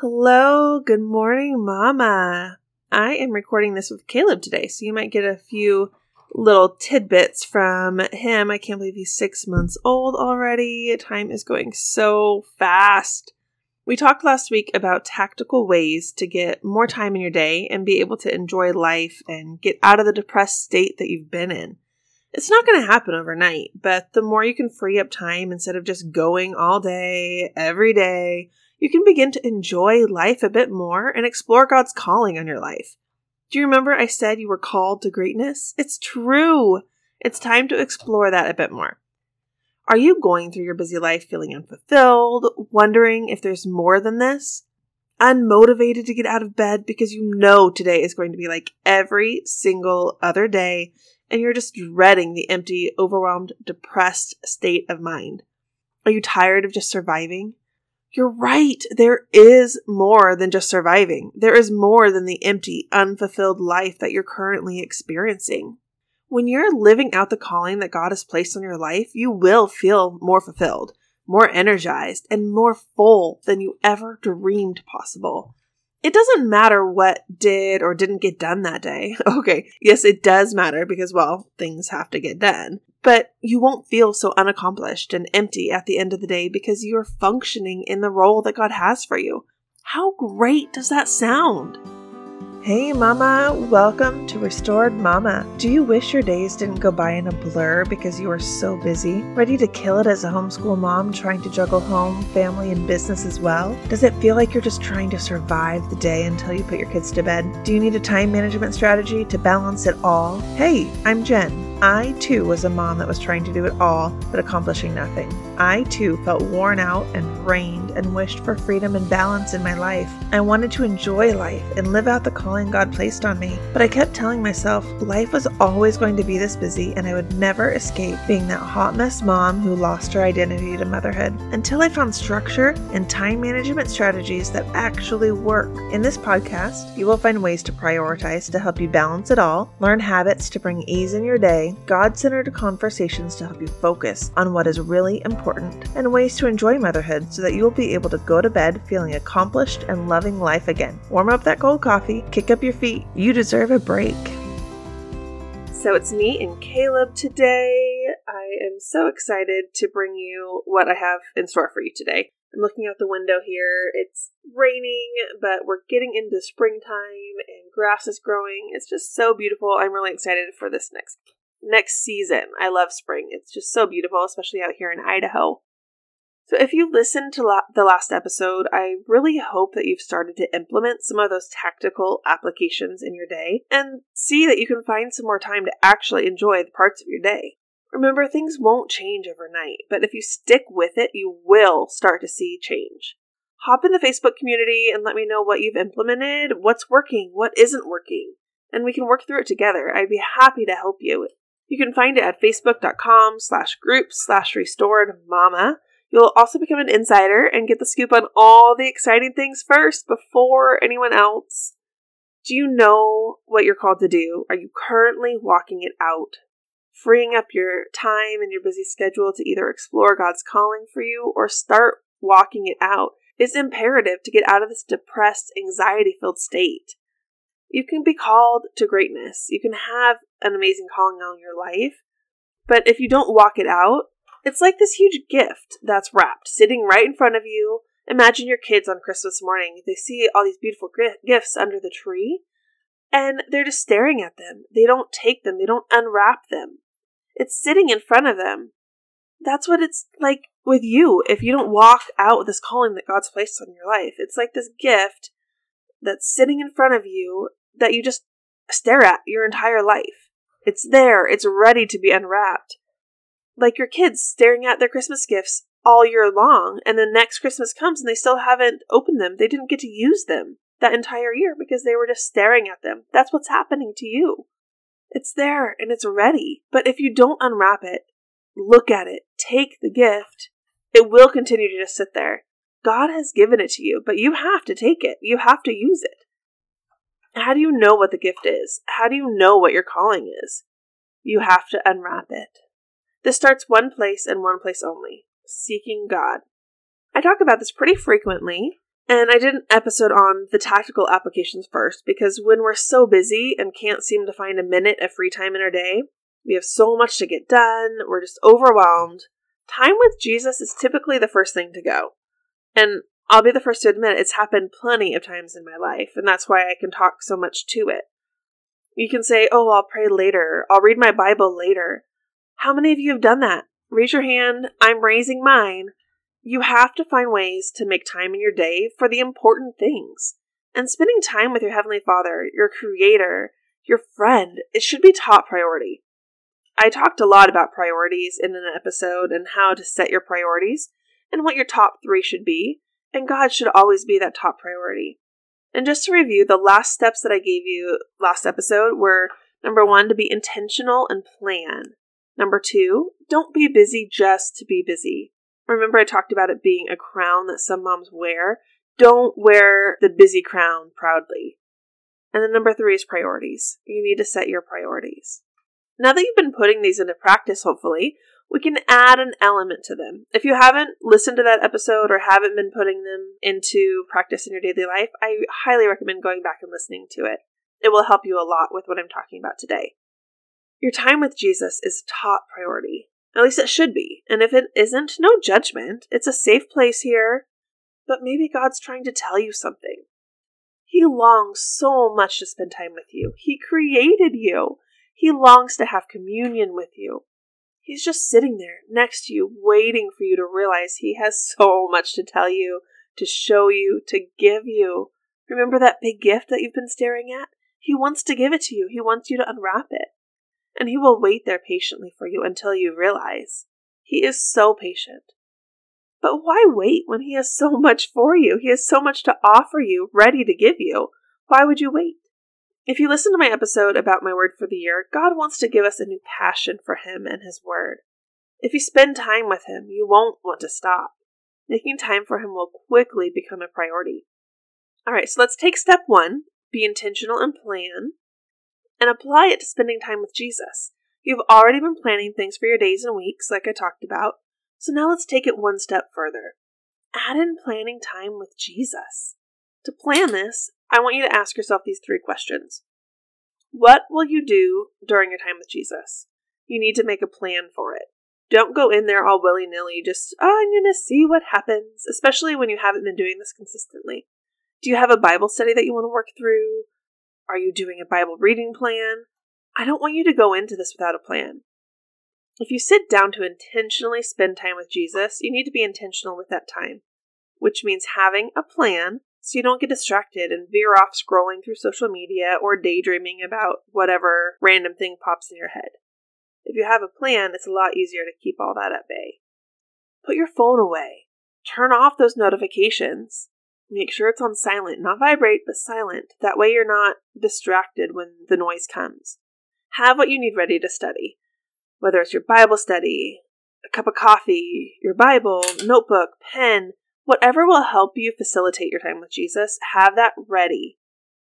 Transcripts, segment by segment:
Hello, good morning, Mama. I am recording this with Caleb today, so you might get a few little tidbits from him. I can't believe he's six months old already. Time is going so fast. We talked last week about tactical ways to get more time in your day and be able to enjoy life and get out of the depressed state that you've been in. It's not going to happen overnight, but the more you can free up time instead of just going all day, every day, you can begin to enjoy life a bit more and explore God's calling on your life. Do you remember I said you were called to greatness? It's true. It's time to explore that a bit more. Are you going through your busy life feeling unfulfilled, wondering if there's more than this? Unmotivated to get out of bed because you know today is going to be like every single other day and you're just dreading the empty, overwhelmed, depressed state of mind? Are you tired of just surviving? You're right. There is more than just surviving. There is more than the empty, unfulfilled life that you're currently experiencing. When you're living out the calling that God has placed on your life, you will feel more fulfilled, more energized, and more full than you ever dreamed possible. It doesn't matter what did or didn't get done that day. Okay, yes, it does matter because, well, things have to get done but you won't feel so unaccomplished and empty at the end of the day because you're functioning in the role that God has for you. How great does that sound? Hey, Mama, welcome to Restored Mama. Do you wish your days didn't go by in a blur because you are so busy, ready to kill it as a homeschool mom trying to juggle home, family, and business as well? Does it feel like you're just trying to survive the day until you put your kids to bed? Do you need a time management strategy to balance it all? Hey, I'm Jen. I too was a mom that was trying to do it all but accomplishing nothing. I too felt worn out and drained and wished for freedom and balance in my life. I wanted to enjoy life and live out the calling God placed on me. But I kept telling myself life was always going to be this busy and I would never escape being that hot mess mom who lost her identity to motherhood until I found structure and time management strategies that actually work. In this podcast, you will find ways to prioritize to help you balance it all, learn habits to bring ease in your day, God centered conversations to help you focus on what is really important, and ways to enjoy motherhood so that you will be able to go to bed feeling accomplished and loving life again. Warm up that cold coffee, kick up your feet. You deserve a break. So it's me and Caleb today. I am so excited to bring you what I have in store for you today. I'm looking out the window here. It's raining, but we're getting into springtime and grass is growing. It's just so beautiful. I'm really excited for this next next season. I love spring. It's just so beautiful, especially out here in Idaho. So, if you listened to la- the last episode, I really hope that you've started to implement some of those tactical applications in your day and see that you can find some more time to actually enjoy the parts of your day. Remember, things won't change overnight, but if you stick with it, you will start to see change. Hop in the Facebook community and let me know what you've implemented, what's working, what isn't working, and we can work through it together. I'd be happy to help you. You can find it at facebook.com slash groups slash restored mama. You'll also become an insider and get the scoop on all the exciting things first before anyone else. Do you know what you're called to do? Are you currently walking it out? Freeing up your time and your busy schedule to either explore God's calling for you or start walking it out is imperative to get out of this depressed, anxiety filled state. You can be called to greatness. You can have an amazing calling on your life. But if you don't walk it out, it's like this huge gift that's wrapped, sitting right in front of you. Imagine your kids on Christmas morning. They see all these beautiful gifts under the tree, and they're just staring at them. They don't take them, they don't unwrap them. It's sitting in front of them. That's what it's like with you if you don't walk out with this calling that God's placed on your life. It's like this gift that's sitting in front of you that you just stare at your entire life. It's there, it's ready to be unwrapped. Like your kids staring at their Christmas gifts all year long, and then next Christmas comes and they still haven't opened them. They didn't get to use them that entire year because they were just staring at them. That's what's happening to you. It's there and it's ready. But if you don't unwrap it, look at it, take the gift, it will continue to just sit there. God has given it to you, but you have to take it. You have to use it. How do you know what the gift is? How do you know what your calling is? You have to unwrap it. This starts one place and one place only seeking God. I talk about this pretty frequently, And I did an episode on the tactical applications first because when we're so busy and can't seem to find a minute of free time in our day, we have so much to get done, we're just overwhelmed. Time with Jesus is typically the first thing to go. And I'll be the first to admit it's happened plenty of times in my life, and that's why I can talk so much to it. You can say, Oh, I'll pray later, I'll read my Bible later. How many of you have done that? Raise your hand. I'm raising mine. You have to find ways to make time in your day for the important things. And spending time with your Heavenly Father, your Creator, your friend, it should be top priority. I talked a lot about priorities in an episode and how to set your priorities and what your top three should be, and God should always be that top priority. And just to review, the last steps that I gave you last episode were number one, to be intentional and plan. Number two, don't be busy just to be busy. Remember, I talked about it being a crown that some moms wear. Don't wear the busy crown proudly. And then number three is priorities. You need to set your priorities. Now that you've been putting these into practice, hopefully, we can add an element to them. If you haven't listened to that episode or haven't been putting them into practice in your daily life, I highly recommend going back and listening to it. It will help you a lot with what I'm talking about today. Your time with Jesus is top priority. At least it should be. And if it isn't, no judgment. It's a safe place here. But maybe God's trying to tell you something. He longs so much to spend time with you. He created you. He longs to have communion with you. He's just sitting there next to you, waiting for you to realize he has so much to tell you, to show you, to give you. Remember that big gift that you've been staring at? He wants to give it to you. He wants you to unwrap it. And he will wait there patiently for you until you realize. He is so patient. But why wait when he has so much for you? He has so much to offer you, ready to give you. Why would you wait? If you listen to my episode about my word for the year, God wants to give us a new passion for Him and His word. If you spend time with Him, you won't want to stop. Making time for Him will quickly become a priority. All right, so let's take step one be intentional and plan, and apply it to spending time with Jesus. You've already been planning things for your days and weeks, like I talked about, so now let's take it one step further. Add in planning time with Jesus. To plan this, I want you to ask yourself these three questions. What will you do during your time with Jesus? You need to make a plan for it. Don't go in there all willy nilly, just, oh, I'm going to see what happens, especially when you haven't been doing this consistently. Do you have a Bible study that you want to work through? Are you doing a Bible reading plan? I don't want you to go into this without a plan. If you sit down to intentionally spend time with Jesus, you need to be intentional with that time, which means having a plan so you don't get distracted and veer off scrolling through social media or daydreaming about whatever random thing pops in your head. If you have a plan, it's a lot easier to keep all that at bay. Put your phone away. Turn off those notifications. Make sure it's on silent, not vibrate, but silent. That way you're not distracted when the noise comes. Have what you need ready to study. Whether it's your Bible study, a cup of coffee, your Bible, notebook, pen, Whatever will help you facilitate your time with Jesus, have that ready.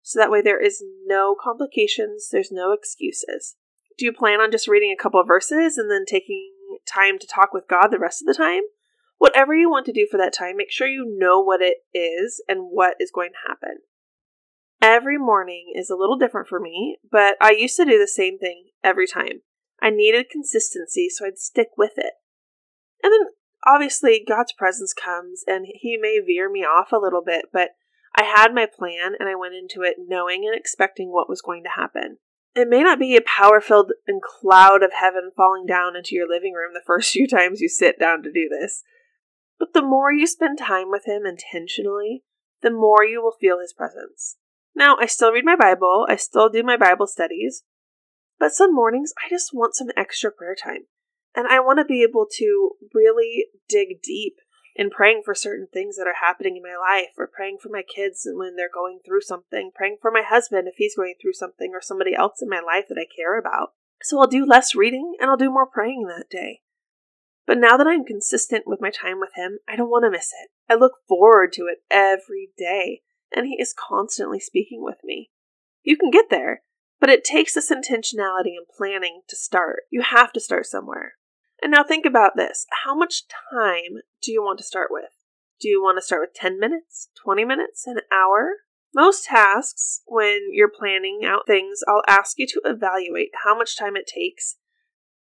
So that way there is no complications, there's no excuses. Do you plan on just reading a couple of verses and then taking time to talk with God the rest of the time? Whatever you want to do for that time, make sure you know what it is and what is going to happen. Every morning is a little different for me, but I used to do the same thing every time. I needed consistency, so I'd stick with it. And then obviously God's presence comes and he may veer me off a little bit, but I had my plan and I went into it knowing and expecting what was going to happen. It may not be a power filled and cloud of heaven falling down into your living room the first few times you sit down to do this, but the more you spend time with Him intentionally, the more you will feel His presence. Now, I still read my Bible, I still do my Bible studies, but some mornings I just want some extra prayer time. And I want to be able to really dig deep in praying for certain things that are happening in my life, or praying for my kids when they're going through something, praying for my husband if he's going through something, or somebody else in my life that I care about. So I'll do less reading and I'll do more praying that day. But now that I'm consistent with my time with him, I don't want to miss it. I look forward to it every day, and he is constantly speaking with me. You can get there, but it takes this intentionality and planning to start. You have to start somewhere. And now think about this how much time do you want to start with? Do you want to start with 10 minutes, 20 minutes, an hour? Most tasks, when you're planning out things, I'll ask you to evaluate how much time it takes,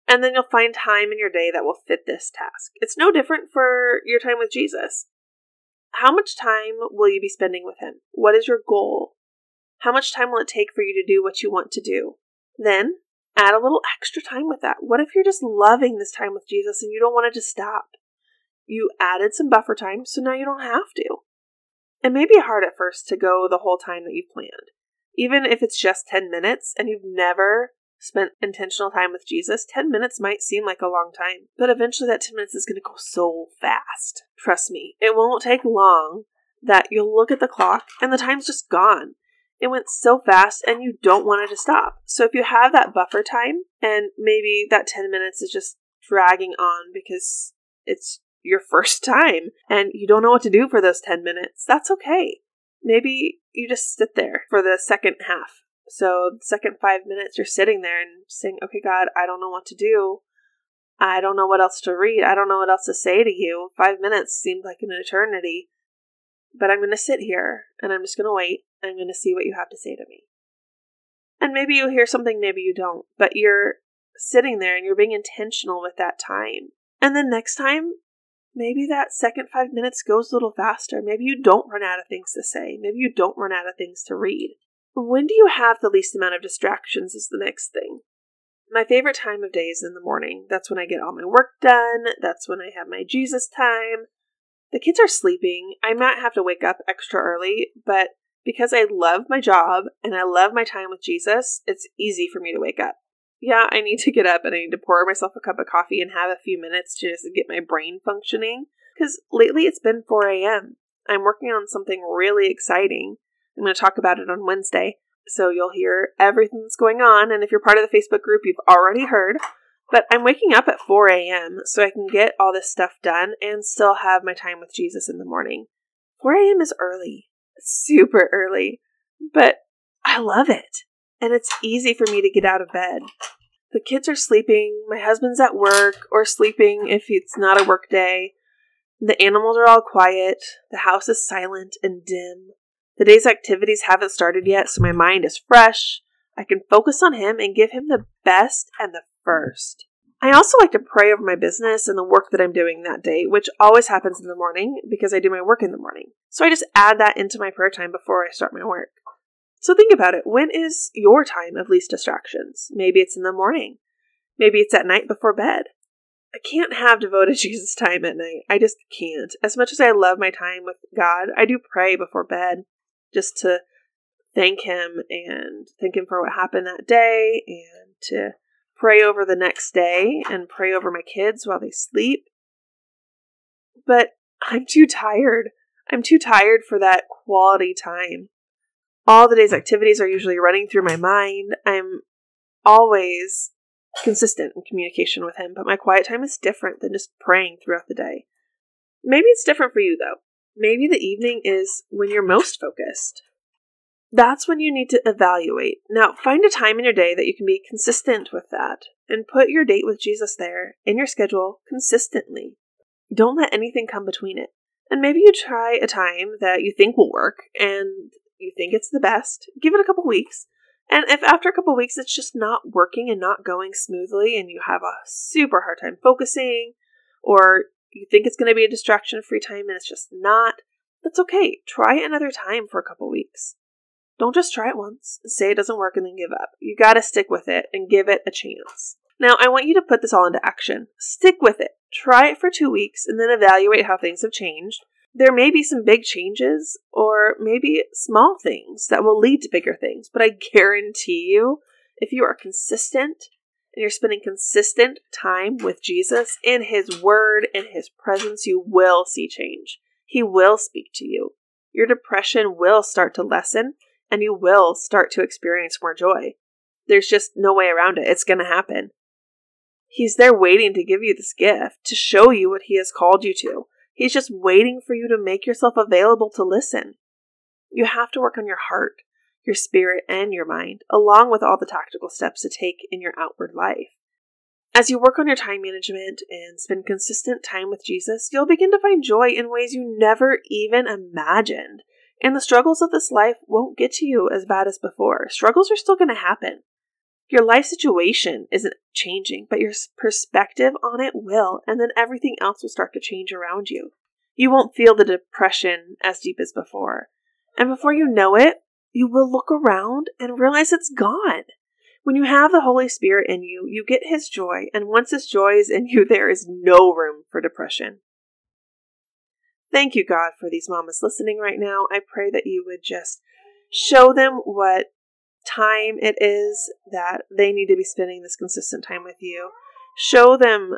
and then you'll find time in your day that will fit this task. It's no different for your time with Jesus. How much time will you be spending with Him? What is your goal? How much time will it take for you to do what you want to do? Then add a little extra time with that. What if you're just loving this time with Jesus and you don't want it to stop? You added some buffer time, so now you don't have to. It may be hard at first to go the whole time that you've planned. Even if it's just 10 minutes and you've never spent intentional time with Jesus, 10 minutes might seem like a long time, but eventually that 10 minutes is going to go so fast. Trust me, it won't take long that you'll look at the clock and the time's just gone. It went so fast and you don't want it to stop. So if you have that buffer time and maybe that 10 minutes is just dragging on because it's your first time and you don't know what to do for those 10 minutes, that's okay. Maybe you just sit there for the second half. So, the second five minutes, you're sitting there and saying, Okay, God, I don't know what to do. I don't know what else to read. I don't know what else to say to you. Five minutes seemed like an eternity. But I'm going to sit here and I'm just going to wait. I'm going to see what you have to say to me. And maybe you hear something, maybe you don't, but you're sitting there and you're being intentional with that time. And then next time, maybe that second five minutes goes a little faster. Maybe you don't run out of things to say. Maybe you don't run out of things to read. When do you have the least amount of distractions is the next thing. My favorite time of day is in the morning. That's when I get all my work done. That's when I have my Jesus time. The kids are sleeping. I might have to wake up extra early, but because I love my job and I love my time with Jesus, it's easy for me to wake up yeah, I need to get up and I need to pour myself a cup of coffee and have a few minutes to just get my brain functioning. Because lately it's been 4 a.m. I'm working on something really exciting. I'm going to talk about it on Wednesday. So you'll hear everything that's going on. And if you're part of the Facebook group, you've already heard. But I'm waking up at 4 a.m. so I can get all this stuff done and still have my time with Jesus in the morning. 4 a.m. is early, super early, but I love it and it's easy for me to get out of bed. The kids are sleeping, my husband's at work or sleeping if it's not a work day. The animals are all quiet, the house is silent and dim. The day's activities haven't started yet, so my mind is fresh. I can focus on him and give him the best and the first. I also like to pray over my business and the work that I'm doing that day, which always happens in the morning because I do my work in the morning. So I just add that into my prayer time before I start my work. So think about it. When is your time of least distractions? Maybe it's in the morning. Maybe it's at night before bed. I can't have devoted Jesus time at night. I just can't. As much as I love my time with God, I do pray before bed just to thank Him and thank Him for what happened that day and to pray over the next day and pray over my kids while they sleep. But I'm too tired. I'm too tired for that quality time. All the day's activities are usually running through my mind. I'm always consistent in communication with him, but my quiet time is different than just praying throughout the day. Maybe it's different for you, though. Maybe the evening is when you're most focused. That's when you need to evaluate. Now, find a time in your day that you can be consistent with that and put your date with Jesus there in your schedule consistently. Don't let anything come between it. And maybe you try a time that you think will work and you think it's the best, give it a couple weeks. And if after a couple weeks it's just not working and not going smoothly and you have a super hard time focusing or you think it's going to be a distraction free time and it's just not, that's okay. Try another time for a couple weeks. Don't just try it once, say it doesn't work, and then give up. You got to stick with it and give it a chance. Now, I want you to put this all into action. Stick with it. Try it for two weeks and then evaluate how things have changed there may be some big changes or maybe small things that will lead to bigger things, but I guarantee you, if you are consistent and you're spending consistent time with Jesus in His Word and His presence, you will see change. He will speak to you. Your depression will start to lessen and you will start to experience more joy. There's just no way around it. It's going to happen. He's there waiting to give you this gift, to show you what He has called you to. He's just waiting for you to make yourself available to listen. You have to work on your heart, your spirit, and your mind, along with all the tactical steps to take in your outward life. As you work on your time management and spend consistent time with Jesus, you'll begin to find joy in ways you never even imagined. And the struggles of this life won't get to you as bad as before. Struggles are still going to happen. Your life situation isn't changing, but your perspective on it will, and then everything else will start to change around you. You won't feel the depression as deep as before. And before you know it, you will look around and realize it's gone. When you have the Holy Spirit in you, you get His joy, and once His joy is in you, there is no room for depression. Thank you, God, for these mamas listening right now. I pray that you would just show them what time it is that they need to be spending this consistent time with you. Show them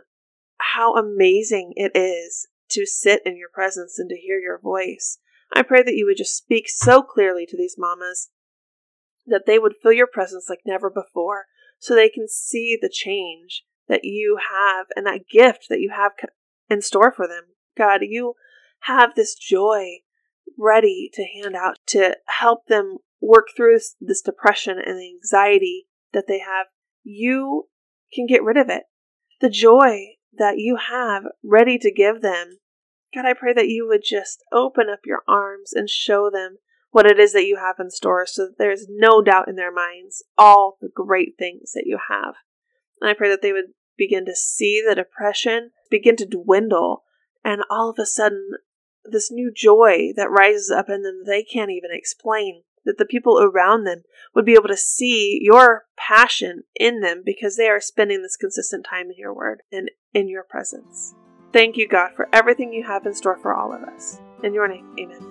how amazing it is to sit in your presence and to hear your voice. I pray that you would just speak so clearly to these mamas that they would feel your presence like never before so they can see the change that you have and that gift that you have in store for them. God, you have this joy ready to hand out to help them work through this, this depression and the anxiety that they have. You can get rid of it. The joy that you have ready to give them. God, I pray that you would just open up your arms and show them what it is that you have in store so that there's no doubt in their minds all the great things that you have. And I pray that they would begin to see the depression begin to dwindle and all of a sudden this new joy that rises up in them they can't even explain that the people around them would be able to see your passion in them because they are spending this consistent time in your word and in your presence. Thank you, God, for everything you have in store for all of us. In your name, amen.